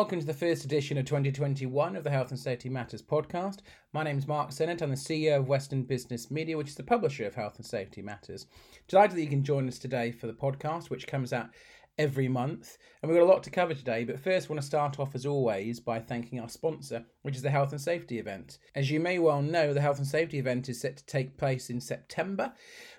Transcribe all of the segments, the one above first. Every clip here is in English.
welcome to the first edition of 2021 of the Health and Safety Matters podcast. My name is Mark Sennett. I'm the CEO of Western Business Media, which is the publisher of Health and Safety Matters. Delighted that you can join us today for the podcast, which comes out every month. And we've got a lot to cover today, but first, I want to start off as always by thanking our sponsor, which is the Health and Safety event. As you may well know, the Health and Safety event is set to take place in September,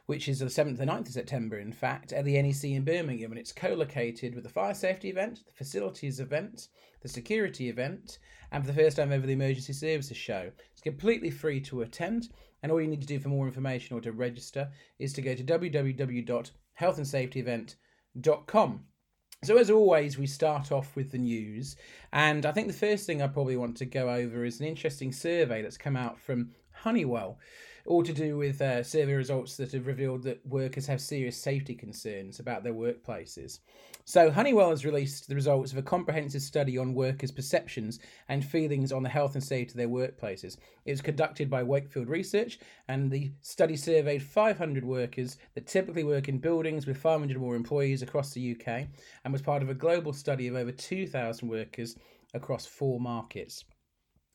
which is the 7th and 9th of September, in fact, at the NEC in Birmingham. And it's co located with the Fire Safety event, the Facilities event, the Security event, and for the first time ever, the Emergency Services show. It's completely free to attend. And all you need to do for more information or to register is to go to www.healthandsafetyevent.com. So, as always, we start off with the news. And I think the first thing I probably want to go over is an interesting survey that's come out from Honeywell all to do with uh, survey results that have revealed that workers have serious safety concerns about their workplaces. So, Honeywell has released the results of a comprehensive study on workers' perceptions and feelings on the health and safety of their workplaces. It was conducted by Wakefield Research, and the study surveyed 500 workers that typically work in buildings with 500 or more employees across the UK and was part of a global study of over 2,000 workers across four markets.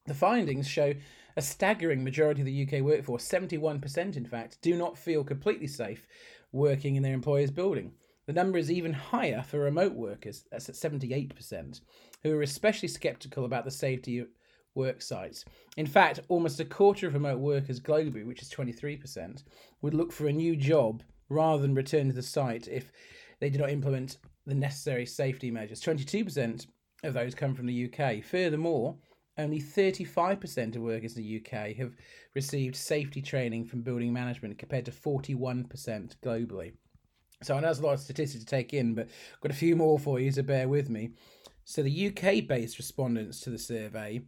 The findings show a staggering majority of the UK workforce, 71% in fact, do not feel completely safe working in their employer's building. The number is even higher for remote workers, that's at 78%, who are especially sceptical about the safety of work sites. In fact, almost a quarter of remote workers globally, which is 23%, would look for a new job rather than return to the site if they do not implement the necessary safety measures. 22% of those come from the UK. Furthermore, only 35% of workers in the UK have received safety training from building management compared to 41% globally. So I know there's a lot of statistics to take in, but I've got a few more for you, so bear with me. So the UK based respondents to the survey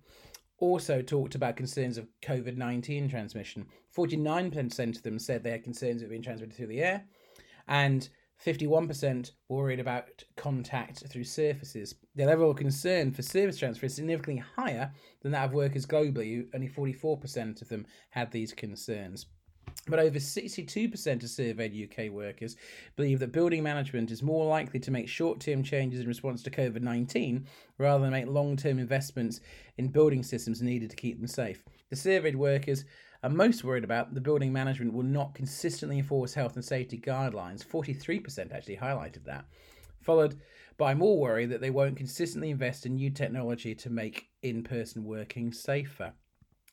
also talked about concerns of COVID 19 transmission. 49% of them said they had concerns of being transmitted through the air, and 51% worried about contact through surfaces. The level of concern for service transfer is significantly higher than that of workers globally. Only 44% of them had these concerns. But over 62% of surveyed UK workers believe that building management is more likely to make short term changes in response to COVID 19 rather than make long term investments in building systems needed to keep them safe. The surveyed workers are most worried about the building management will not consistently enforce health and safety guidelines. 43% actually highlighted that. Followed by more worry that they won't consistently invest in new technology to make in person working safer.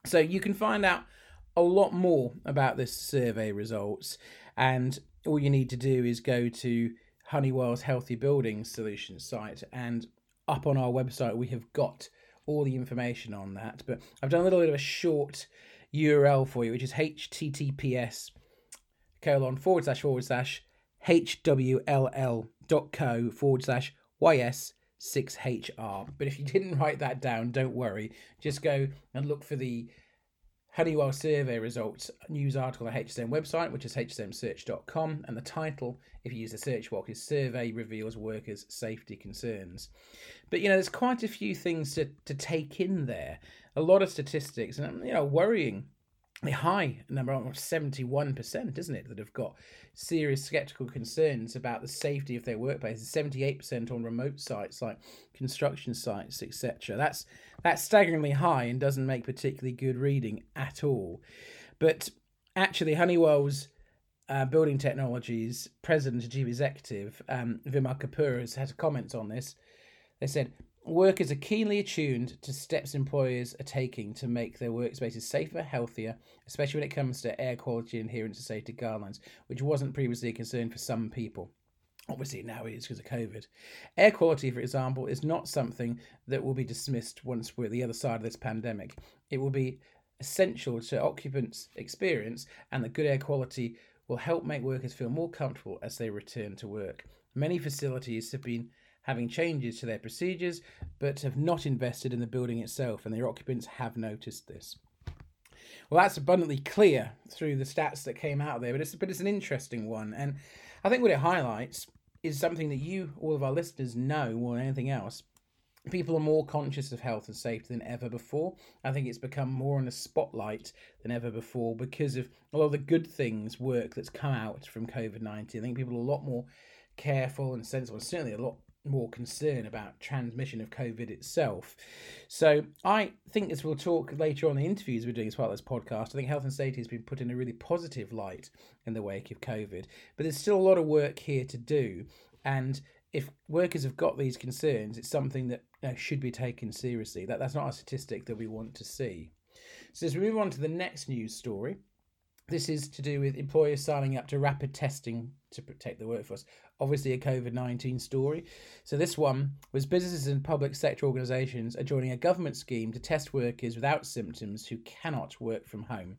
So you can find out a lot more about this survey results, and all you need to do is go to Honeywell's Healthy Building Solutions site, and up on our website we have got all the information on that. But I've done a little bit of a short URL for you, which is https colon forward slash forward slash hwll.co forward slash ys6hr. But if you didn't write that down, don't worry. Just go and look for the Honeywell survey results news article at HSM website, which is hsmsearch.com, and the title, if you use the search box, is Survey Reveals Workers' Safety Concerns. But you know, there's quite a few things to, to take in there a lot of statistics, and you know, worrying high number of 71%, isn't it, that have got serious skeptical concerns about the safety of their workplaces. 78% on remote sites like construction sites, etc. That's that's staggeringly high and doesn't make particularly good reading at all. But actually, Honeywell's uh, building technologies president and chief executive um, Vimal Kapur has had comments on this. They said Workers are keenly attuned to steps employers are taking to make their workspaces safer, healthier, especially when it comes to air quality and adherence to safety guidelines, which wasn't previously a concern for some people. Obviously, now it is because of COVID. Air quality, for example, is not something that will be dismissed once we're at the other side of this pandemic. It will be essential to occupants' experience, and the good air quality will help make workers feel more comfortable as they return to work. Many facilities have been having changes to their procedures, but have not invested in the building itself, and their occupants have noticed this. Well, that's abundantly clear through the stats that came out there, but it's but it's an interesting one, and I think what it highlights is something that you, all of our listeners, know more than anything else. People are more conscious of health and safety than ever before. I think it's become more in the spotlight than ever before because of a lot of the good things, work that's come out from COVID 19. I think people are a lot more careful and sensible, and certainly a lot more concern about transmission of COVID itself. So I think as we'll talk later on the interviews we're doing as part of this podcast, I think health and safety has been put in a really positive light in the wake of COVID. But there's still a lot of work here to do. And if workers have got these concerns, it's something that you know, should be taken seriously. That that's not a statistic that we want to see. So as we move on to the next news story, this is to do with employers signing up to rapid testing to protect the workforce. Obviously, a COVID 19 story. So, this one was businesses and public sector organisations are joining a government scheme to test workers without symptoms who cannot work from home.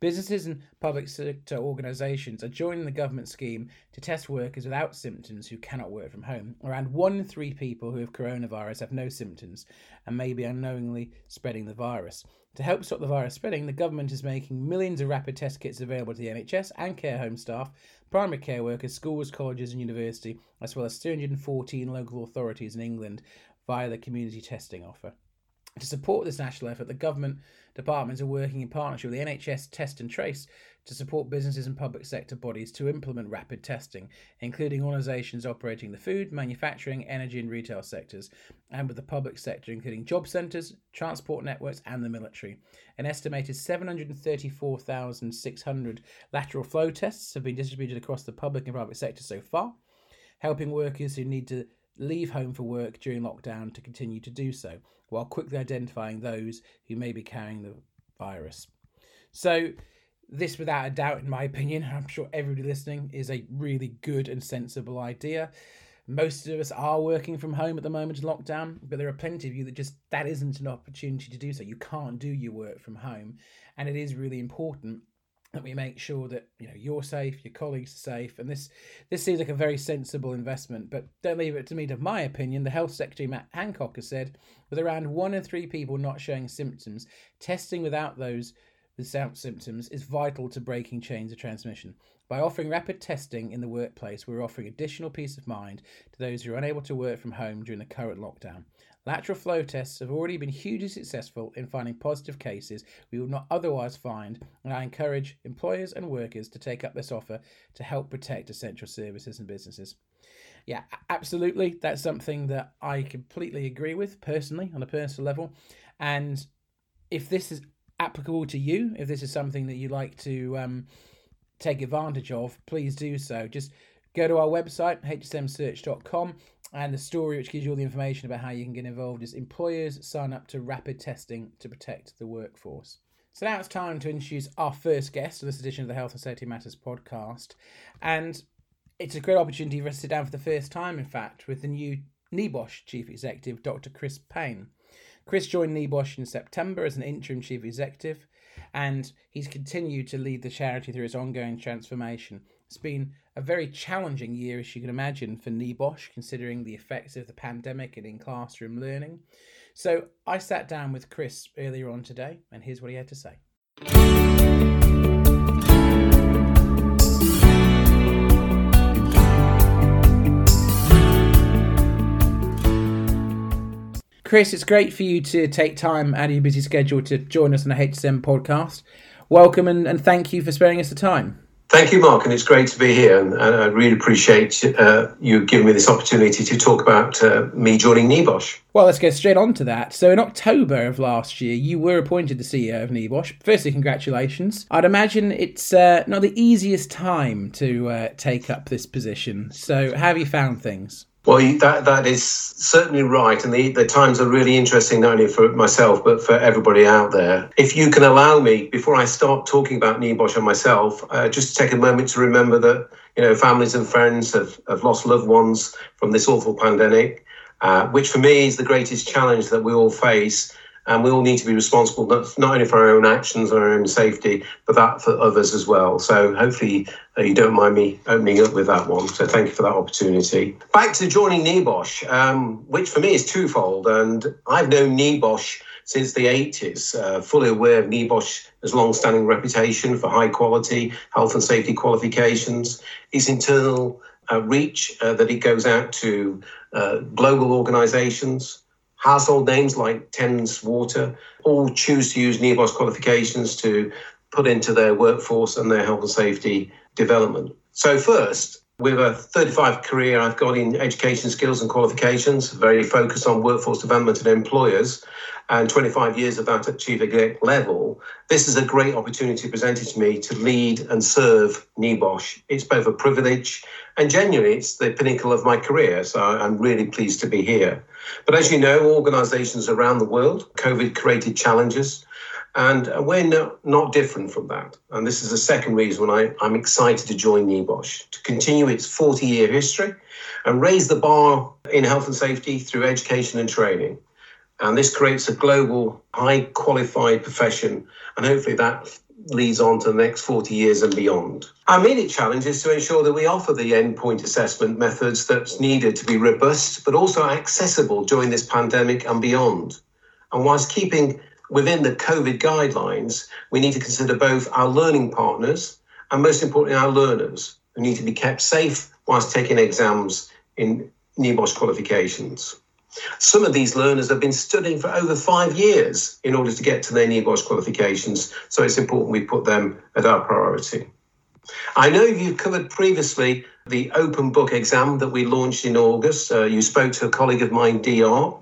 Businesses and public sector organisations are joining the government scheme to test workers without symptoms who cannot work from home. Around one in three people who have coronavirus have no symptoms and may be unknowingly spreading the virus. To help stop the virus spreading, the government is making millions of rapid test kits available to the NHS and care home staff, primary care workers, schools, colleges, and university, as well as 314 local authorities in England via the community testing offer. To support this national effort, the government departments are working in partnership with the NHS Test and Trace to support businesses and public sector bodies to implement rapid testing, including organisations operating the food, manufacturing, energy, and retail sectors, and with the public sector, including job centres, transport networks, and the military. An estimated 734,600 lateral flow tests have been distributed across the public and private sector so far, helping workers who need to leave home for work during lockdown to continue to do so, while quickly identifying those who may be carrying the virus. So, this, without a doubt, in my opinion, I'm sure everybody listening, is a really good and sensible idea. Most of us are working from home at the moment in lockdown, but there are plenty of you that just that isn't an opportunity to do so. You can't do your work from home, and it is really important that we make sure that you know you're safe, your colleagues are safe, and this this seems like a very sensible investment. But don't leave it to me. To my opinion, the health secretary Matt Hancock has said, with around one in three people not showing symptoms, testing without those without symptoms is vital to breaking chains of transmission. By offering rapid testing in the workplace, we're offering additional peace of mind to those who are unable to work from home during the current lockdown. Lateral flow tests have already been hugely successful in finding positive cases we would not otherwise find, and I encourage employers and workers to take up this offer to help protect essential services and businesses. Yeah, absolutely. That's something that I completely agree with personally on a personal level. And if this is applicable to you, if this is something that you like to um, take advantage of, please do so. Just go to our website, hsmsearch.com, and the story which gives you all the information about how you can get involved is employers sign up to rapid testing to protect the workforce. So now it's time to introduce our first guest on this edition of the Health and Safety Matters podcast. And it's a great opportunity for us to sit down for the first time, in fact, with the new NEBOSH Chief Executive, Dr. Chris Payne. Chris joined NEBOSH in September as an interim chief executive, and he's continued to lead the charity through its ongoing transformation. It's been a very challenging year, as you can imagine, for NEBOSH, considering the effects of the pandemic and in classroom learning. So I sat down with Chris earlier on today, and here's what he had to say. Chris, it's great for you to take time out of your busy schedule to join us on the HSM podcast. Welcome and, and thank you for sparing us the time. Thank you, Mark, and it's great to be here. And, and I really appreciate uh, you giving me this opportunity to talk about uh, me joining NEBOSH. Well, let's get straight on to that. So, in October of last year, you were appointed the CEO of NEBOSH. Firstly, congratulations. I'd imagine it's uh, not the easiest time to uh, take up this position. So, how have you found things? Well, that that is certainly right, and the, the times are really interesting not only for myself but for everybody out there. If you can allow me, before I start talking about NEBOSH and myself, uh, just to take a moment to remember that you know families and friends have, have lost loved ones from this awful pandemic, uh, which for me is the greatest challenge that we all face and we all need to be responsible not, only for our own actions and our own safety, but that for others as well. So hopefully uh, you don't mind me opening up with that one. So thank you for that opportunity. Back to joining NEBOSH, um, which for me is twofold, and I've known NEBOSH since the 80s, uh, fully aware of NEBOSH's long-standing reputation for high quality health and safety qualifications, its internal uh, reach uh, that it goes out to uh, global organizations, household names like Thames Water all choose to use NEBOSH qualifications to put into their workforce and their health and safety development. So, first, With a 35 career I've got in education skills and qualifications, very focused on workforce development and employers, and 25 years of that at chief exec level, this is a great opportunity presented to me to lead and serve NEBOSH. It's both a privilege and genuinely it's the pinnacle of my career. So I'm really pleased to be here. But as you know, organizations around the world, COVID created challenges. And we're no, not different from that. And this is the second reason I, I'm excited to join NEBOSH, to continue its 40 year history and raise the bar in health and safety through education and training. And this creates a global, high qualified profession. And hopefully that leads on to the next 40 years and beyond. Our immediate challenge is to ensure that we offer the endpoint assessment methods that's needed to be robust, but also accessible during this pandemic and beyond. And whilst keeping within the COVID guidelines, we need to consider both our learning partners and most importantly, our learners who need to be kept safe whilst taking exams in NEBOSH qualifications. Some of these learners have been studying for over five years in order to get to their NEBOSH qualifications, so it's important we put them at our priority. I know you've covered previously the open book exam that we launched in August. Uh, you spoke to a colleague of mine, DR,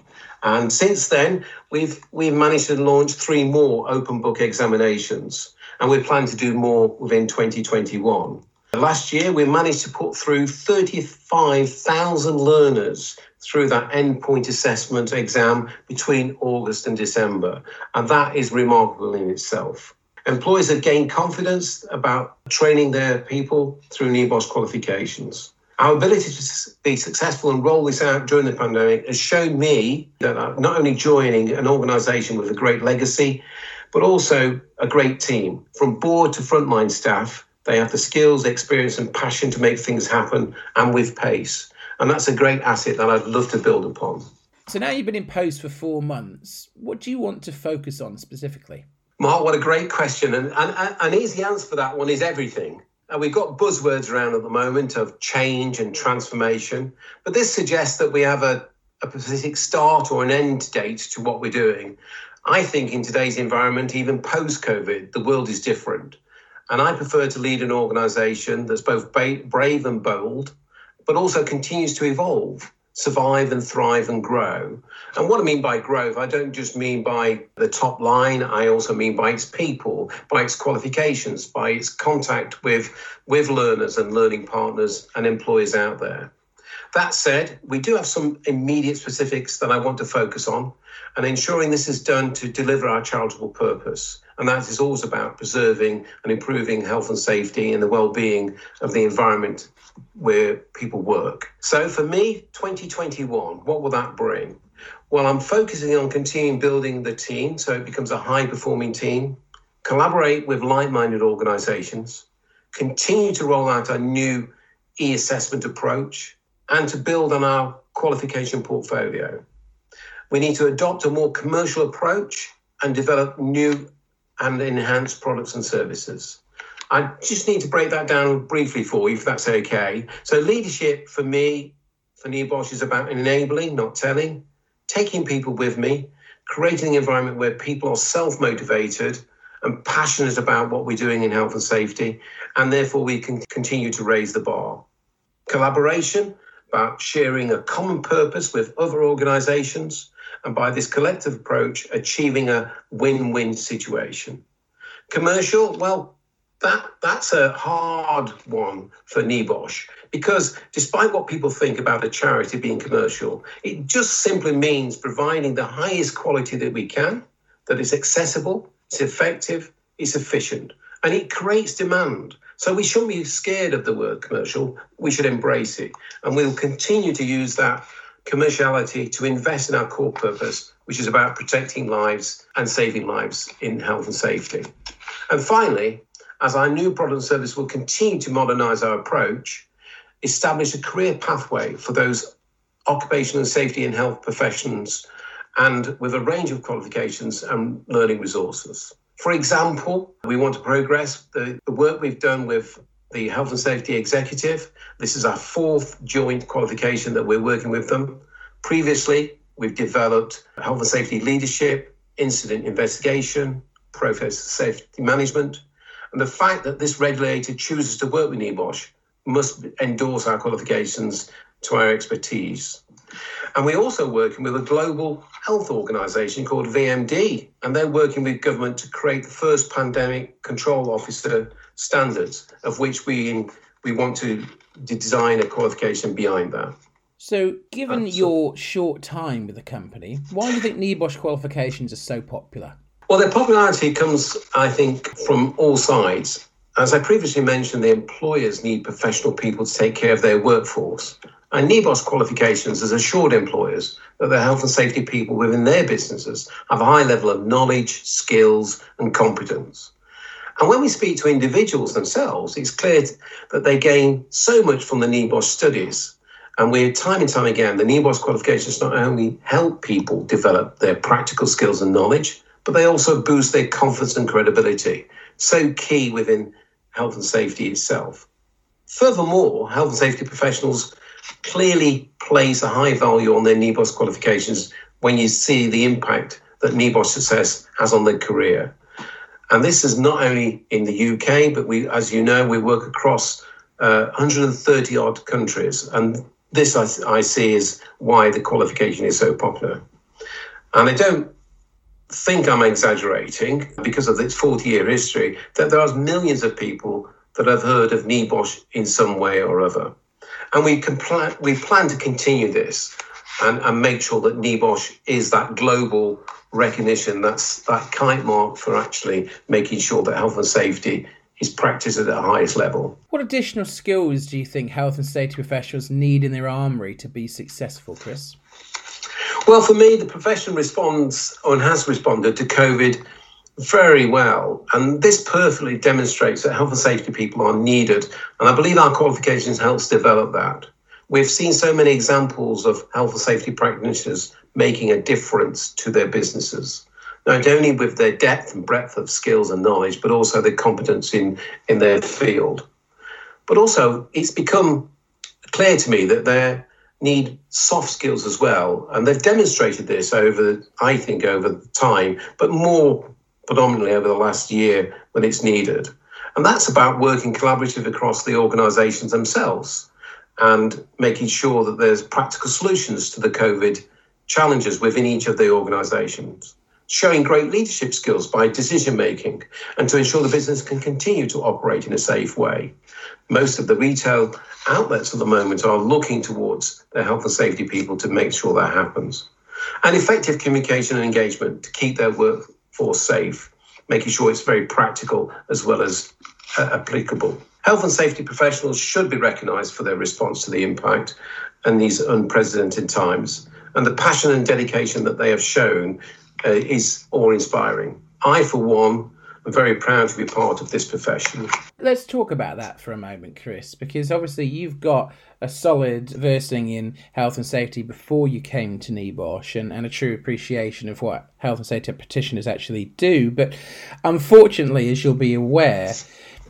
and since then we've we've managed to launch three more open book examinations, and we plan to do more within 2021. Last year, we managed to put through 35,000 learners through that endpoint assessment exam between August and December. And that is remarkable in itself. Employers have gained confidence about training their people through NEBOSH qualifications. Our ability to be successful and roll this out during the pandemic has shown me that I'm not only joining an organisation with a great legacy, but also a great team. From board to frontline staff, they have the skills, experience, and passion to make things happen and with pace. And that's a great asset that I'd love to build upon. So now you've been in post for four months. What do you want to focus on specifically? Mark, what a great question. And, and an easy answer for that one is everything. We've got buzzwords around at the moment of change and transformation, but this suggests that we have a, a specific start or an end date to what we're doing. I think in today's environment, even post COVID, the world is different. And I prefer to lead an organization that's both brave and bold, but also continues to evolve, survive and thrive and grow. And what I mean by growth, I don't just mean by the top line, I also mean by its people, by its qualifications, by its contact with, with learners and learning partners and employers out there. That said, we do have some immediate specifics that I want to focus on and ensuring this is done to deliver our charitable purpose. And that is always about preserving and improving health and safety and the well-being of the environment where people work. So for me, 2021, what will that bring? Well, I'm focusing on continuing building the team so it becomes a high performing team, collaborate with like minded organizations, continue to roll out our new e assessment approach, and to build on our qualification portfolio. We need to adopt a more commercial approach and develop new and enhanced products and services. I just need to break that down briefly for you, if that's okay. So, leadership for me, for NEBOSH, is about enabling, not telling, taking people with me, creating an environment where people are self motivated and passionate about what we're doing in health and safety, and therefore we can continue to raise the bar. Collaboration, about sharing a common purpose with other organizations, and by this collective approach, achieving a win win situation. Commercial, well, that that's a hard one for NEBOSH because despite what people think about a charity being commercial, it just simply means providing the highest quality that we can, that is accessible, it's effective, it's efficient, and it creates demand. So we shouldn't be scared of the word commercial. We should embrace it, and we'll continue to use that commerciality to invest in our core purpose, which is about protecting lives and saving lives in health and safety. And finally, as our new product and service will continue to modernize our approach, establish a career pathway for those occupational safety and health professions and with a range of qualifications and learning resources. For example, we want to progress the, the work we've done with the Health and Safety Executive. This is our fourth joint qualification that we're working with them. Previously, we've developed health and safety leadership, incident investigation, process safety management, and the fact that this regulator chooses to work with NEBOSH must endorse our qualifications to our expertise. And we're also working with a global health organization called VMD, and they're working with government to create the first pandemic control officer standards, of which we we want to design a qualification behind that. So, given your short time with the company, why do you think NEBOSH qualifications are so popular? Well, their popularity comes, I think, from all sides. As I previously mentioned, the employers need professional people to take care of their workforce. And NEBOSH qualifications has assured employers that the health and safety people within their businesses have a high level of knowledge, skills, and competence. And when we speak to individuals themselves, it's clear that they gain so much from the NEBOSH studies. And we, time and time again, the NEBOSH qualifications not only help people develop their practical skills and knowledge, but they also boost their confidence and credibility. So key within health and safety itself. Furthermore, health and safety professionals clearly place a high value on their NEBOSH qualifications when you see the impact that NEBOSH success has on their career. And this is not only in the UK, but we, as you know, we work across uh, 130 odd countries. And this I, I see is why the qualification is so popular. And I don't think I'm exaggerating because of its 40 year history that there are millions of people that have heard of NEBOSH in some way or other. And we, can plan, we plan to continue this and, and make sure that NEBOSH is that global recognition, that's that kite mark for actually making sure that health and safety is practiced at the highest level. What additional skills do you think health and safety professionals need in their armoury to be successful, Chris? Well, for me, the profession responds and has responded to COVID very well. And this perfectly demonstrates that health and safety people are needed. And I believe our qualifications helps develop that. We've seen so many examples of health and safety practitioners making a difference to their businesses, not only with their depth and breadth of skills and knowledge, but also their competence in, in their field. But also, it's become clear to me that they need soft skills as well. And they've demonstrated this over, I think, over time, but more predominantly over the last year when it's needed. And that's about working collaboratively across the organisations themselves and making sure that there's practical solutions to the COVID challenges within each of the organisations. Showing great leadership skills by decision making and to ensure the business can continue to operate in a safe way. Most of the retail outlets at the moment are looking towards their health and safety people to make sure that happens. And effective communication and engagement to keep their workforce safe, making sure it's very practical as well as uh, applicable. Health and safety professionals should be recognised for their response to the impact and these unprecedented times. And the passion and dedication that they have shown uh, is awe inspiring. I, for one, I'm very proud to be part of this profession. Let's talk about that for a moment, Chris, because obviously you've got a solid versing in health and safety before you came to NEBOSH and, and a true appreciation of what health and safety practitioners actually do. But unfortunately, as you'll be aware,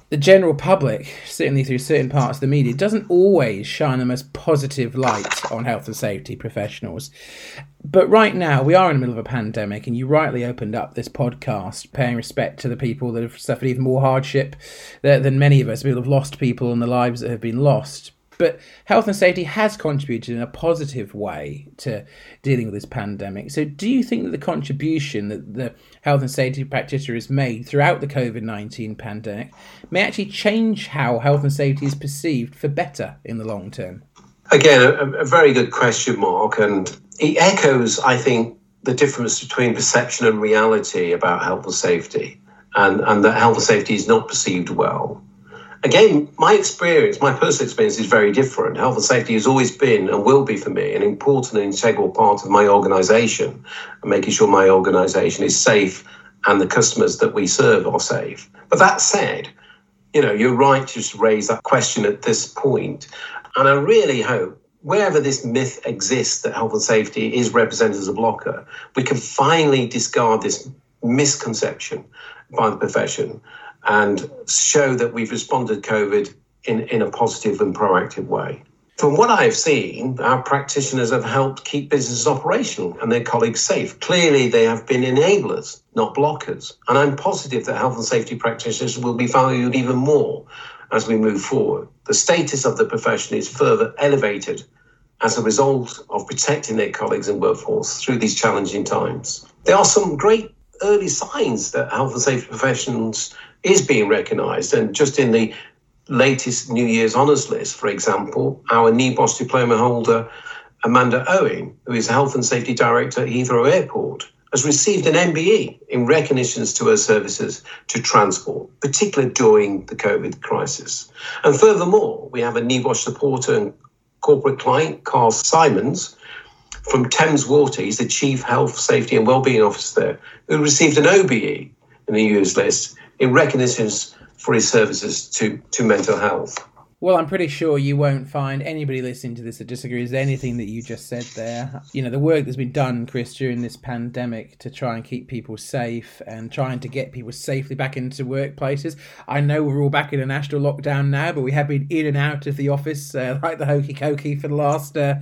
the general public, certainly through certain parts of the media, doesn't always shine the most positive light on health and safety professionals. But right now, we are in the middle of a pandemic, and you rightly opened up this podcast paying respect to the people that have suffered even more hardship than many of us. People have lost people and the lives that have been lost. But health and safety has contributed in a positive way to dealing with this pandemic. So, do you think that the contribution that the health and safety practitioner has made throughout the COVID 19 pandemic may actually change how health and safety is perceived for better in the long term? Again, a, a very good question, Mark. And it echoes, I think, the difference between perception and reality about health and safety, and, and that health and safety is not perceived well again, my experience, my personal experience is very different. Health and safety has always been and will be for me an important and integral part of my organisation, and making sure my organisation is safe and the customers that we serve are safe. But that said, you know, you're right to raise that question at this point, and I really hope. Wherever this myth exists that health and safety is represented as a blocker, we can finally discard this misconception by the profession and show that we've responded COVID in, in a positive and proactive way. From what I've seen, our practitioners have helped keep businesses operational and their colleagues safe. Clearly, they have been enablers, not blockers. And I'm positive that health and safety practitioners will be valued even more as we move forward. The status of the profession is further elevated as a result of protecting their colleagues and workforce through these challenging times. There are some great early signs that health and safety professions is being recognised, and just in the latest New Year's Honours list, for example, our NEBOSH diploma holder Amanda Owen, who is Health and Safety Director at Heathrow Airport, has received an MBE in recognitions to her services to transport, particularly during the COVID crisis. And furthermore, we have a NEBOSH supporter and corporate client, Carl Simons, from Thames Water. He's the Chief Health, Safety and Wellbeing Officer there, who received an OBE in the year's list in recognitions for his services to, to mental health. Well, I'm pretty sure you won't find anybody listening to this that disagrees with anything that you just said there. You know, the work that's been done, Chris, during this pandemic to try and keep people safe and trying to get people safely back into workplaces. I know we're all back in a national lockdown now, but we have been in and out of the office uh, like the hokey cokey for the last, uh,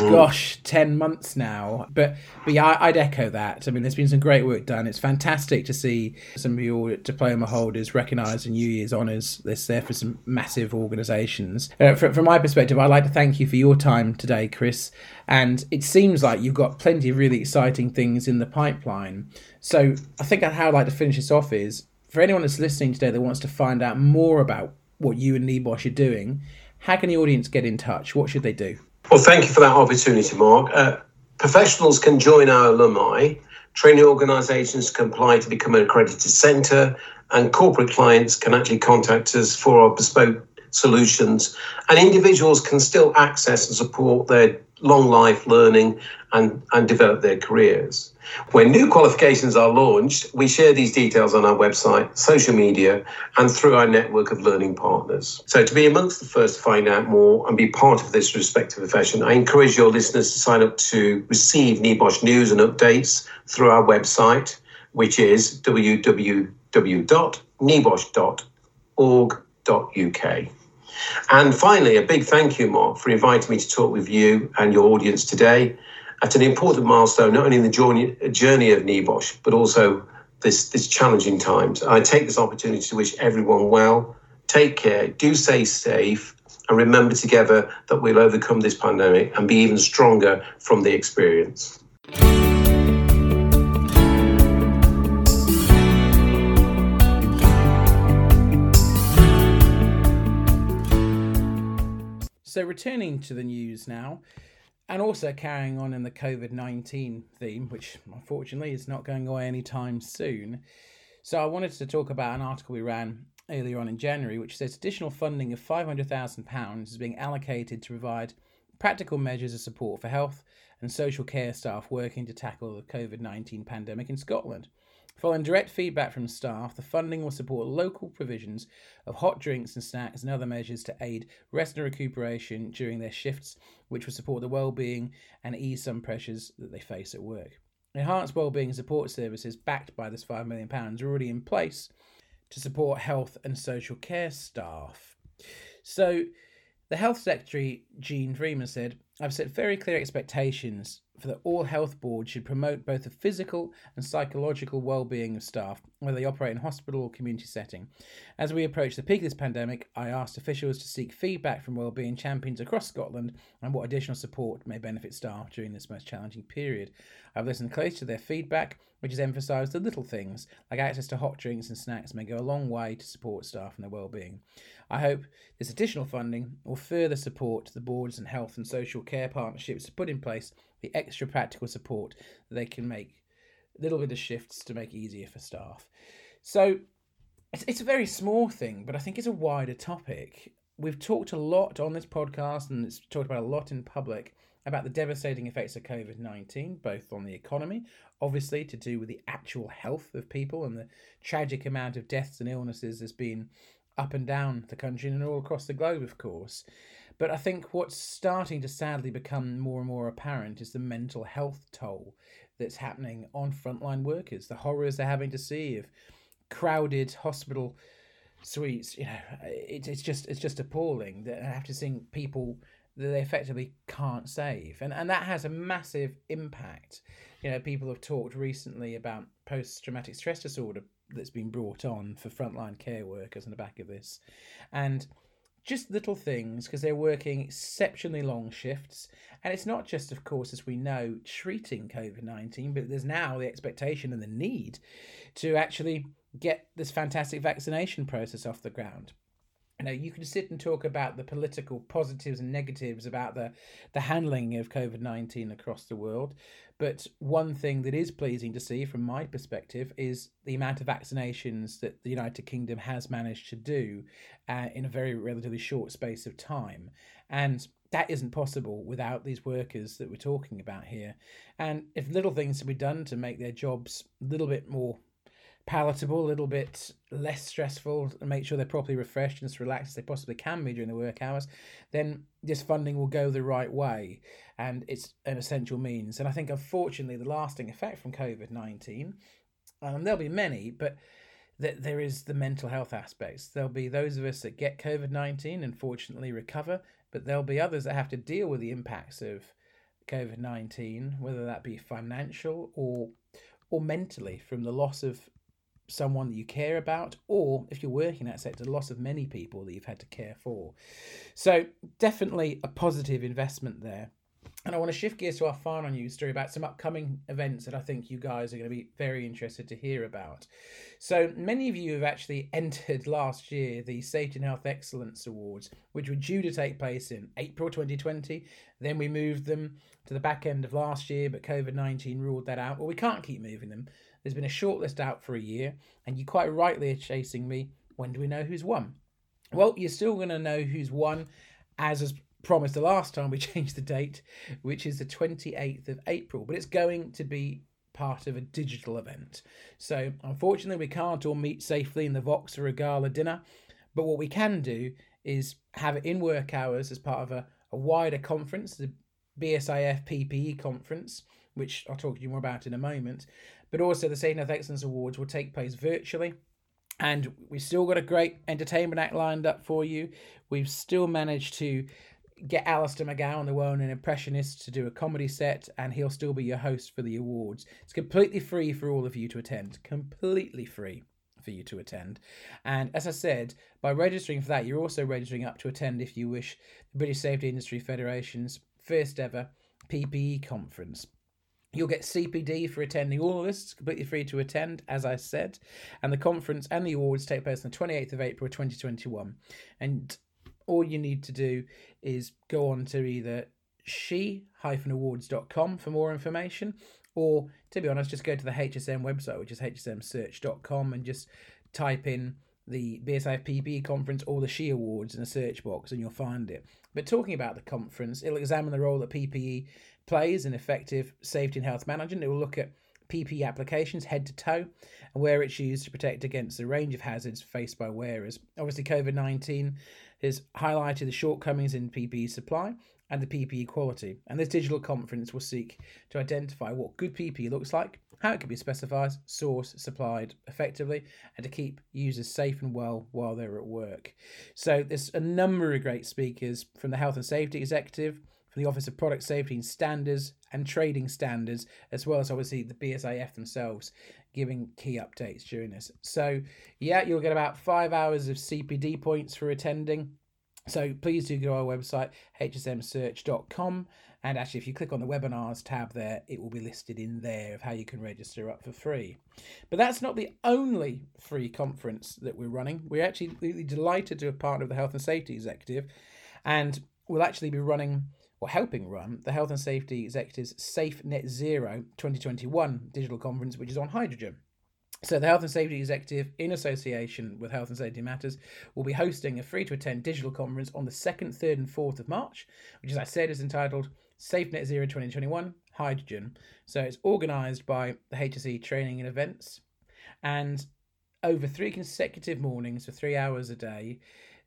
gosh, 10 months now. But, but yeah, I'd echo that. I mean, there's been some great work done. It's fantastic to see some of your diploma holders recognised in New Year's honours. This there for some massive organisations organisations. Uh, from, from my perspective, I'd like to thank you for your time today, Chris. And it seems like you've got plenty of really exciting things in the pipeline. So I think how I'd like to finish this off is for anyone that's listening today that wants to find out more about what you and NEBOSH are doing, how can the audience get in touch? What should they do? Well, thank you for that opportunity, Mark. Uh, professionals can join our alumni. Training organisations can apply to become an accredited centre, and corporate clients can actually contact us for our bespoke solutions. And individuals can still access and support their long life learning and, and develop their careers. When new qualifications are launched, we share these details on our website, social media, and through our network of learning partners. So, to be amongst the first to find out more and be part of this respective profession, I encourage your listeners to sign up to receive NEBOSH news and updates through our website, which is www.nebosh.org.uk. And finally, a big thank you, Mark, for inviting me to talk with you and your audience today at an important milestone, not only in the journey, of NEBOSH, but also this, this challenging times. I take this opportunity to wish everyone well. Take care, do stay safe, and remember together that we'll overcome this pandemic and be even stronger from the experience. So, returning to the news now, and also carrying on in the COVID 19 theme, which unfortunately is not going away anytime soon. So, I wanted to talk about an article we ran earlier on in January, which says additional funding of £500,000 is being allocated to provide practical measures of support for health and social care staff working to tackle the COVID 19 pandemic in Scotland. Following direct feedback from staff, the funding will support local provisions of hot drinks and snacks and other measures to aid rest and recuperation during their shifts, which will support the well-being and ease some pressures that they face at work. Enhanced wellbeing support services backed by this £5 million are already in place to support health and social care staff. So, the Health Secretary, Jeane Freeman, said, I've set very clear expectations for that all health boards should promote both the physical and psychological well-being of staff, whether they operate in hospital or community setting. As we approach the peak of this pandemic, I asked officials to seek feedback from well-being champions across Scotland and what additional support may benefit staff during this most challenging period. I've listened close to their feedback, which has emphasised the little things, like access to hot drinks and snacks may go a long way to support staff and their well-being. I hope this additional funding will further support the boards and health and social care partnerships to put in place the extra practical support that they can make little bit of shifts to make easier for staff. So it's, it's a very small thing, but I think it's a wider topic. We've talked a lot on this podcast and it's talked about a lot in public about the devastating effects of COVID 19, both on the economy, obviously to do with the actual health of people and the tragic amount of deaths and illnesses there's been up and down the country and all across the globe, of course. But I think what's starting to sadly become more and more apparent is the mental health toll that's happening on frontline workers, the horrors they're having to see of crowded hospital suites. You know, it, it's just it's just appalling that I have to see people that they effectively can't save, and and that has a massive impact. You know, people have talked recently about post traumatic stress disorder that's been brought on for frontline care workers on the back of this. And just little things because they're working exceptionally long shifts. And it's not just, of course, as we know, treating COVID 19, but there's now the expectation and the need to actually get this fantastic vaccination process off the ground you know you can sit and talk about the political positives and negatives about the the handling of covid-19 across the world but one thing that is pleasing to see from my perspective is the amount of vaccinations that the united kingdom has managed to do uh, in a very relatively short space of time. And that isn't possible without these workers that we're talking about here. And if little things can be done to make their jobs a little bit more palatable, a little bit less stressful, and make sure they're properly refreshed and as relaxed as they possibly can be during the work hours, then this funding will go the right way. And it's an essential means. And I think, unfortunately, the lasting effect from COVID 19, and there'll be many, but that there is the mental health aspects. There'll be those of us that get COVID 19 and fortunately recover, but there'll be others that have to deal with the impacts of COVID 19, whether that be financial or or mentally from the loss of someone that you care about, or if you're working in that sector, loss of many people that you've had to care for. So, definitely a positive investment there. And I want to shift gears to our final news story about some upcoming events that I think you guys are going to be very interested to hear about. So, many of you have actually entered last year the Safety and Health Excellence Awards, which were due to take place in April 2020. Then we moved them to the back end of last year, but COVID 19 ruled that out. Well, we can't keep moving them. There's been a shortlist out for a year, and you quite rightly are chasing me. When do we know who's won? Well, you're still going to know who's won, as was promised the last time we changed the date, which is the 28th of April. But it's going to be part of a digital event. So, unfortunately, we can't all meet safely in the Vox or a gala dinner. But what we can do is have it in work hours as part of a, a wider conference, the BSIF PPE conference, which I'll talk to you more about in a moment. But also, the and Health Excellence Awards will take place virtually. And we've still got a great entertainment act lined up for you. We've still managed to get Alistair McGowan, the well known impressionist, to do a comedy set, and he'll still be your host for the awards. It's completely free for all of you to attend. Completely free for you to attend. And as I said, by registering for that, you're also registering up to attend, if you wish, the British Safety Industry Federation's first ever PPE conference. You'll get CPD for attending all of this. Completely free to attend, as I said. And the conference and the awards take place on the 28th of April 2021. And all you need to do is go on to either she-awards.com for more information, or to be honest, just go to the HSM website, which is hsmsearch.com, and just type in the BSIF PPE conference or the She Awards in the search box, and you'll find it. But talking about the conference, it'll examine the role that PPE plays in effective safety and health management. It will look at PPE applications head to toe and where it's used to protect against a range of hazards faced by wearers. Obviously, COVID 19 has highlighted the shortcomings in PPE supply and the PPE quality, and this digital conference will seek to identify what good PPE looks like, how it can be specified, sourced, supplied effectively, and to keep users safe and well while they're at work. So, there's a number of great speakers from the Health and Safety Executive from the Office of Product Safety and Standards and Trading Standards, as well as obviously the BSIF themselves giving key updates during this. So, yeah, you'll get about five hours of CPD points for attending. So please do go to our website, hsmsearch.com. And actually, if you click on the webinars tab there, it will be listed in there of how you can register up for free. But that's not the only free conference that we're running. We're actually delighted to have partnered with the Health and Safety Executive, and we'll actually be running or helping run the Health and Safety Executive's Safe Net Zero 2021 digital conference, which is on hydrogen. So, the Health and Safety Executive, in association with Health and Safety Matters, will be hosting a free to attend digital conference on the 2nd, 3rd, and 4th of March, which, as I said, is entitled Safe Net Zero 2021 Hydrogen. So, it's organised by the HSE Training and Events. And over three consecutive mornings for three hours a day,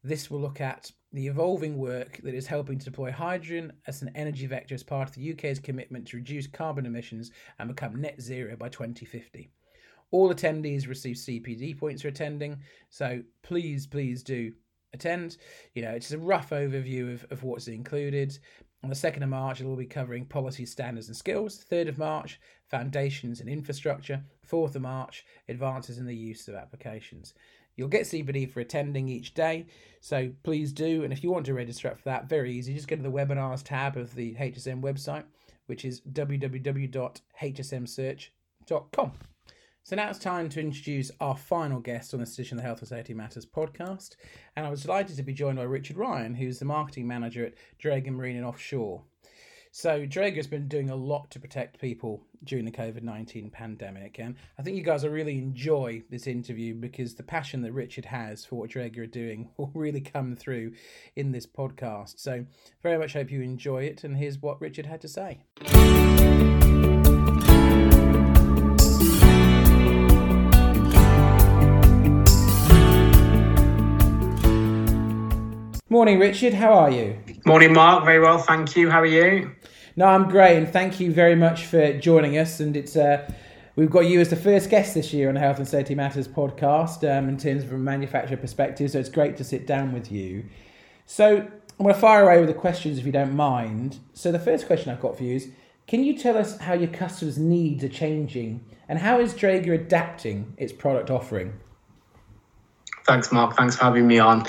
this will look at the evolving work that is helping to deploy hydrogen as an energy vector as part of the UK's commitment to reduce carbon emissions and become net zero by 2050. All attendees receive CPD points for attending, so please, please do attend. You know, it's a rough overview of, of what's included. On the 2nd of March, it'll be covering policy standards and skills. 3rd of March, foundations and infrastructure. 4th of March, advances in the use of applications. You'll get CPD for attending each day, so please do. And if you want to register up for that, very easy. Just go to the webinars tab of the HSM website, which is www.hsmsearch.com. So now it's time to introduce our final guest on this edition of the Health and Safety Matters podcast. And I was delighted to be joined by Richard Ryan, who's the marketing manager at Dragon Marine and Offshore. So Draeger's been doing a lot to protect people during the COVID nineteen pandemic, and I think you guys will really enjoy this interview because the passion that Richard has for what Draeger are doing will really come through in this podcast. So very much hope you enjoy it, and here's what Richard had to say. Morning, Richard. How are you? Morning, Mark. Very well, thank you. How are you? No, I'm great, and thank you very much for joining us. And it's uh, we've got you as the first guest this year on the Health and Safety Matters podcast um, in terms of a manufacturer perspective. So it's great to sit down with you. So I'm going to fire away with the questions if you don't mind. So the first question I've got for you is: Can you tell us how your customers' needs are changing, and how is Draeger adapting its product offering? Thanks, Mark. Thanks for having me on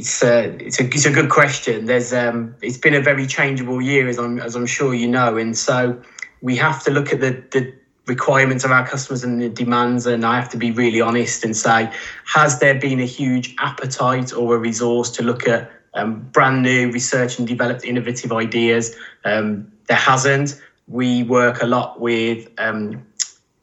it's a, uh, it's a it's a good question. There's um, it's been a very changeable year, as I'm as I'm sure you know, and so we have to look at the the requirements of our customers and the demands. And I have to be really honest and say, has there been a huge appetite or a resource to look at um, brand new research and developed innovative ideas? Um, there hasn't. We work a lot with um,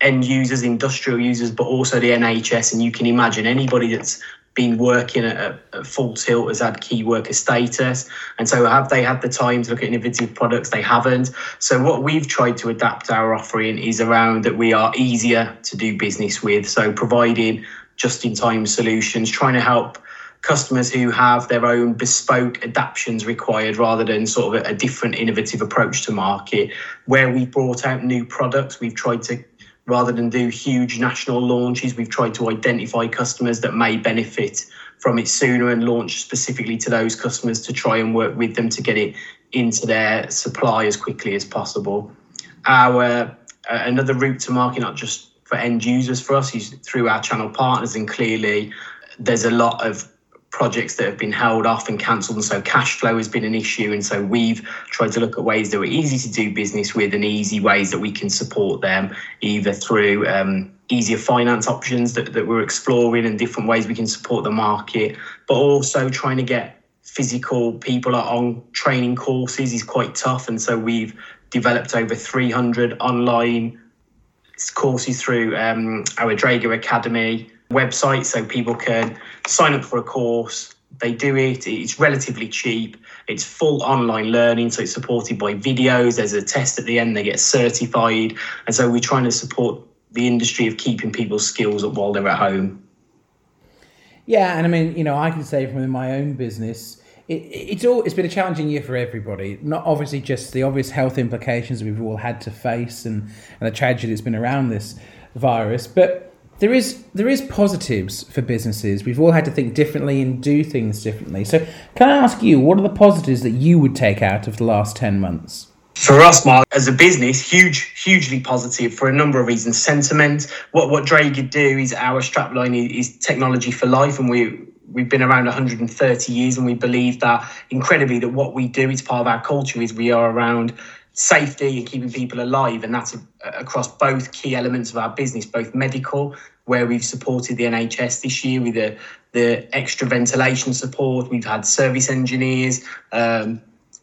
end users, industrial users, but also the NHS. And you can imagine anybody that's been working at, at full tilt has had key worker status. And so have they had the time to look at innovative products? They haven't. So what we've tried to adapt our offering is around that we are easier to do business with. So providing just in time solutions trying to help customers who have their own bespoke adaptations required rather than sort of a, a different innovative approach to market. Where we brought out new products we've tried to rather than do huge national launches, we've tried to identify customers that may benefit from it sooner and launch specifically to those customers to try and work with them to get it into their supply as quickly as possible. Our uh, another route to market, not just for end users for us, is through our channel partners, and clearly there's a lot of projects that have been held off and cancelled, and so cash flow has been an issue. And so we've tried to look at ways that are easy to do business with and easy ways that we can support them, either through um, easier finance options that, that we're exploring and different ways we can support the market, but also trying to get physical people on training courses is quite tough. And so we've developed over 300 online courses through um, our Draeger Academy website so people can sign up for a course. They do it, it's relatively cheap. It's full online learning, so it's supported by videos. There's a test at the end, they get certified. And so we're trying to support the industry of keeping people's skills up while they're at home. Yeah, and I mean, you know, I can say from my own business, it, it's all it's been a challenging year for everybody. Not obviously just the obvious health implications we've all had to face and, and the tragedy that's been around this virus, but there is there is positives for businesses. We've all had to think differently and do things differently. So, can I ask you, what are the positives that you would take out of the last ten months? For us, Mark, as a business, huge, hugely positive for a number of reasons. Sentiment. What what could do is our strapline is technology for life, and we we've been around 130 years, and we believe that incredibly that what we do is part of our culture. Is we are around safety and keeping people alive. And that's across both key elements of our business, both medical, where we've supported the NHS this year with the, the extra ventilation support. We've had service engineers um,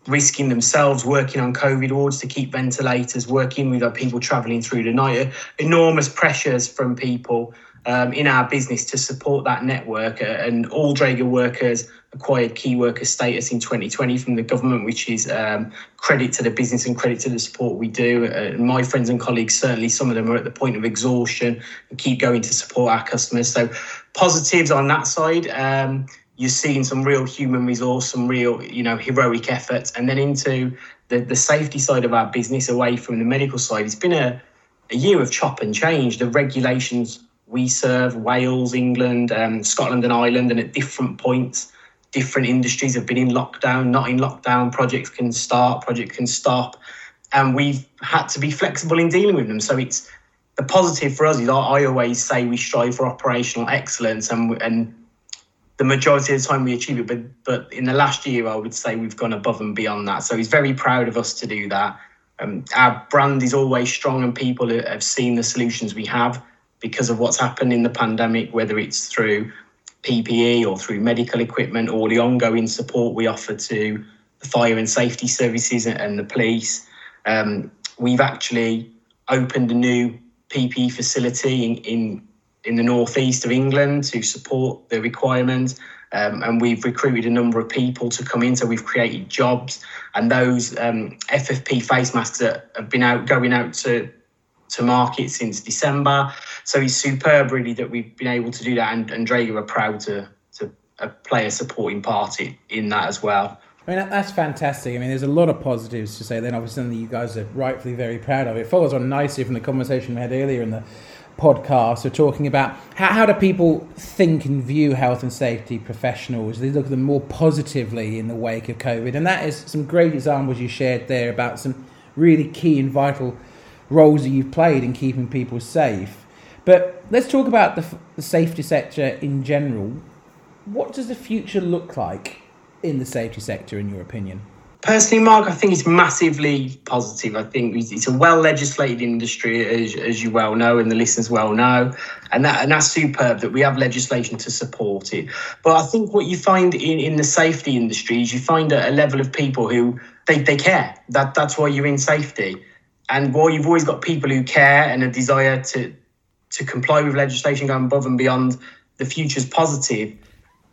risking themselves working on COVID wards to keep ventilators working. We've had people travelling through the night. Enormous pressures from people um, in our business to support that network. Uh, and all Draeger workers acquired key worker status in 2020 from the government, which is um, credit to the business and credit to the support we do. Uh, my friends and colleagues, certainly some of them are at the point of exhaustion and keep going to support our customers. So positives on that side. Um, you're seeing some real human resource, some real, you know, heroic efforts, and then into the, the safety side of our business, away from the medical side. It's been a, a year of chop and change. The regulations we serve Wales, England, um, Scotland, and Ireland, and at different points, different industries have been in lockdown, not in lockdown. Projects can start, projects can stop, and we've had to be flexible in dealing with them. So it's the positive for us is I, always say we strive for operational excellence, and and the majority of the time we achieve it. But but in the last year, I would say we've gone above and beyond that. So he's very proud of us to do that. Um, our brand is always strong, and people have seen the solutions we have because of what's happened in the pandemic, whether it's through PPE or through medical equipment or the ongoing support we offer to the fire and safety services and the police. Um, we've actually opened a new PPE facility in, in, in the northeast of England to support the requirement. Um, and we've recruited a number of people to come in. So we've created jobs, and those um, FFP face masks that have been out going out to to market since December. So it's superb, really, that we've been able to do that, and, and Draeger are proud to to uh, play a supporting part in, in that as well. I mean, that's fantastic. I mean, there's a lot of positives to say. Then, obviously, something you guys are rightfully very proud of. It follows on nicely from the conversation we had earlier in the podcast. We're talking about how, how do people think and view health and safety professionals? They look at them more positively in the wake of COVID, and that is some great examples you shared there about some really key and vital roles that you've played in keeping people safe. But let's talk about the, the safety sector in general. What does the future look like in the safety sector, in your opinion? Personally, Mark, I think it's massively positive. I think it's a well legislated industry, as, as you well know, and the listeners well know, and that and that's superb that we have legislation to support it. But I think what you find in, in the safety industry is you find a, a level of people who they, they care. That that's why you're in safety and while you've always got people who care and a desire to to comply with legislation going above and beyond, the future's positive.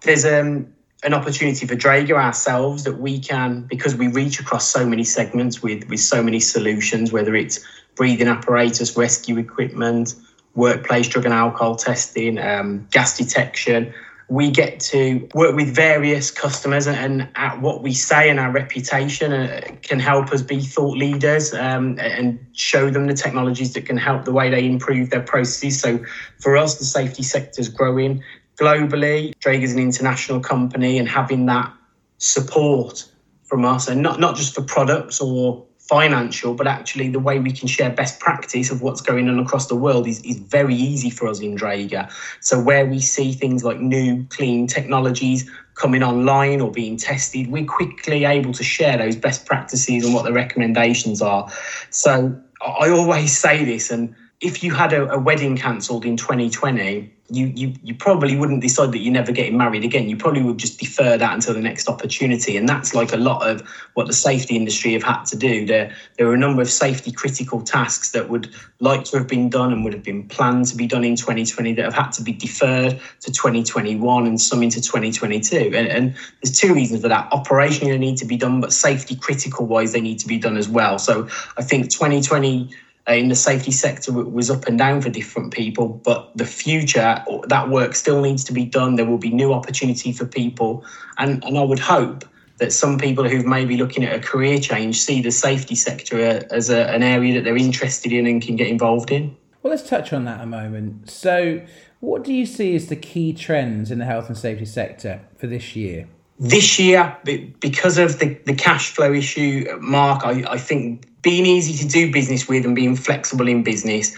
There's um, an opportunity for Draeger ourselves that we can, because we reach across so many segments with with so many solutions, whether it's breathing apparatus, rescue equipment, workplace drug and alcohol testing, um, gas detection we get to work with various customers and, at what we say and our reputation uh, can help us be thought leaders um, and show them the technologies that can help the way they improve their processes. So for us, the safety sector is growing globally. Draeger is an international company and having that support from us and not, not just for products or financial, but actually the way we can share best practice of what's going on across the world is, is very easy for us in Draeger. So where we see things like new clean technologies coming online or being tested, we're quickly able to share those best practices and what the recommendations are. So I always say this, and if you had a, a wedding cancelled in 2020, you, you you probably wouldn't decide that you're never getting married again. You probably would just defer that until the next opportunity. And that's like a lot of what the safety industry have had to do. There there are a number of safety critical tasks that would like to have been done and would have been planned to be done in 2020 that have had to be deferred to 2021 and some into 2022. And, and there's two reasons for that. Operationally they need to be done, but safety critical wise they need to be done as well. So I think 2020 uh, Uh, in the safety sector was up and down for different people but the future that work still needs to be done. There will be new opportunity for people. And and i would hope that some people who may be looking at a career change see the safety sector uh, as a, an area that they're interested in and can get involved in. Well let's touch on that a moment. So what do you see as the key trends in the health and safety sector for this year this year, because of the, the cash flow issue, Mark, I, I think being easy to do business with and being flexible in business,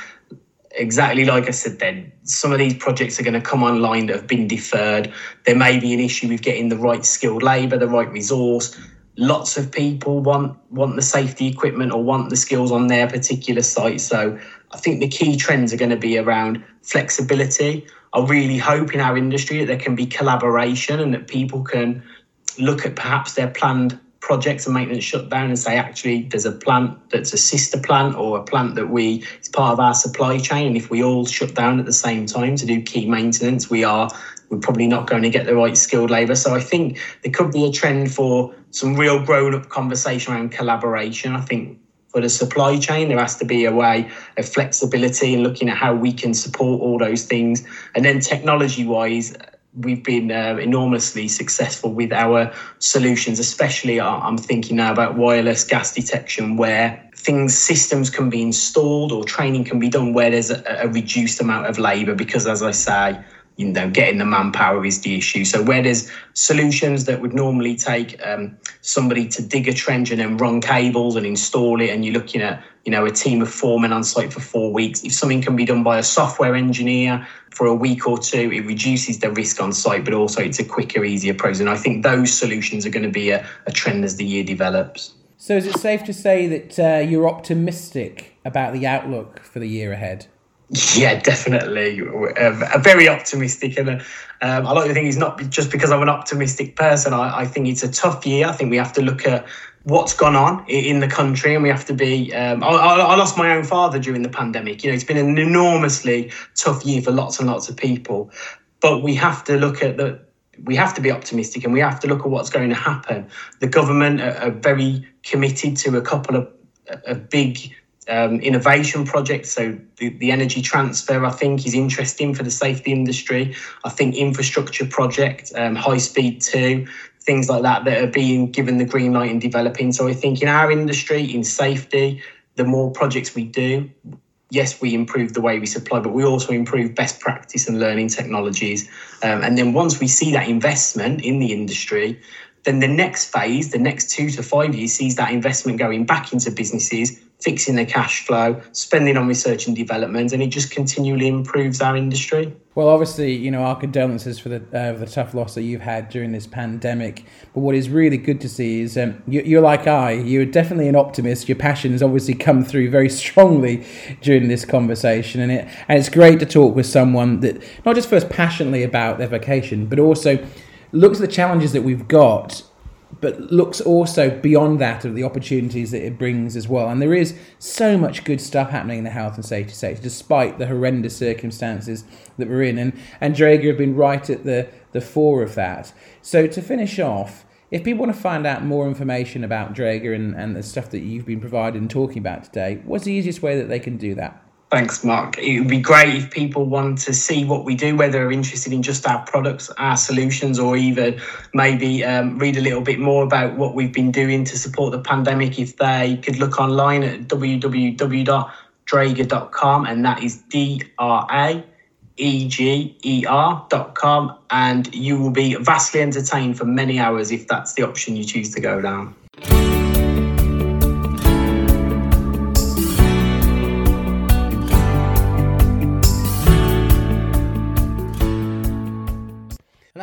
exactly like I said then, some of these projects are going to come online that have been deferred. There may be an issue with getting the right skilled labour, the right resource. Lots of people want want the safety equipment or want the skills on their particular site. So I think the key trends are going to be around flexibility. I really hope in our industry that there can be collaboration and that people can look at perhaps their planned projects and maintenance shutdown and say actually there's a plant that's a sister plant or a plant that we is part of our supply chain and if we all shut down at the same time to do key maintenance we are we're probably not going to get the right skilled labour so i think there could be a trend for some real grown up conversation around collaboration i think for the supply chain. There has to be a way of flexibility and looking at how we can support all those things. And then technology wise, we've been uh, enormously successful with our solutions, especially uh, I'm thinking now about wireless gas detection, where things, systems can be installed or training can be done where there's a, a reduced amount of labour. Because as I say, you know getting the manpower is the issue so where there's solutions that would normally take um, somebody to dig a trench and then run cables and install it and you're looking at you know a team of four men on site for four weeks if something can be done by a software engineer for a week or two it reduces the risk on site but also it's a quicker easier process and i think those solutions are going to be a, a trend as the year develops so is it safe to say that uh, you're optimistic about the outlook for the year ahead yeah, definitely. Uh, very optimistic, and um, I like to think it's not just because I'm an optimistic person. I, I, think it's a tough year. I think we have to look at what's gone on in the country, and we have to be. Um, I, I, lost my own father during the pandemic. You know, it's been an enormously tough year for lots and lots of people, but we have to look at the. We have to be optimistic, and we have to look at what's going to happen. The government are, are very committed to a couple of a big um, innovation projects. So the, the energy transfer, I think, is interesting for the safety industry. I think infrastructure project, um, high speed two, things like that that are being given the green light and developing. So I think in our industry, in safety, the more projects we do, yes, we improve the way we supply, but we also improve best practice and learning technologies. Um, and then once we see that investment in the industry, then the next phase, the next two to five years, sees that investment going back into businesses, fixing the cash flow, spending on research and development, and it just continually improves our industry. Well, obviously, you know, our condolences for the uh, the tough loss that you've had during this pandemic. But what is really good to see is um, you, are like I. You're definitely an optimist. Your passion has obviously come through very strongly during this conversation, and it and it's great to talk with someone that not just first passionately about their vocation, but also looks at the challenges that we've got, but looks also beyond that of the opportunities that it brings as well. And there is so much good stuff happening in the health and safety sector, despite the horrendous circumstances that we're in. And and Draeger have been right at the the fore of that. So to finish off. If people want to find out more information about Draeger and, and the stuff that you've been providing and talking about today, what's the easiest way that they can do that? Thanks, Mark. It would be great if people want to see what we do, whether they're interested in just our products, our solutions, or even maybe um, read a little bit more about what we've been doing to support the pandemic. If they could look online at www.draeger.com, and that is D R A E G E R.com, and you will be vastly entertained for many hours if that's the option you choose to go down.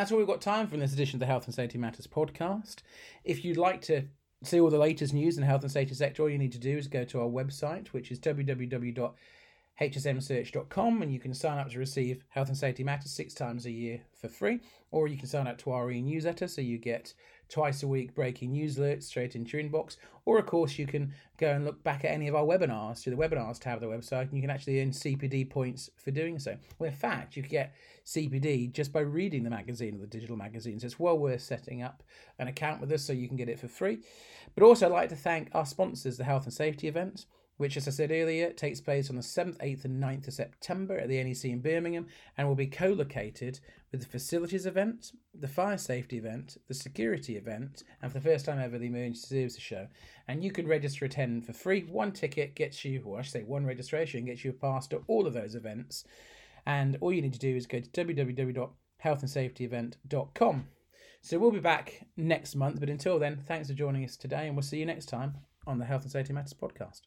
That's all we've got time for in this edition of the Health and Safety Matters podcast. If you'd like to see all the latest news in the health and safety sector, all you need to do is go to our website, which is www.hsmsearch.com, and you can sign up to receive Health and Safety Matters six times a year for free, or you can sign up to our e-newsletter so you get twice a week breaking news alerts straight into your inbox. Or, of course, you can go and look back at any of our webinars through the webinars tab of the website, and you can actually earn CPD points for doing so. Well, in fact, you can get CPD just by reading the magazine or the digital magazines. It's well worth setting up an account with us so you can get it for free. But also, I'd like to thank our sponsors, the Health and Safety events which, as I said earlier, takes place on the 7th, 8th, and 9th of September at the NEC in Birmingham and will be co located with the facilities event, the fire safety event, the security event, and for the first time ever, the emergency services show. And you can register attend for free. One ticket gets you, or I should say, one registration gets you a pass to all of those events. And all you need to do is go to www.healthandsafetyevent.com. So we'll be back next month, but until then, thanks for joining us today, and we'll see you next time on the Health and Safety Matters podcast.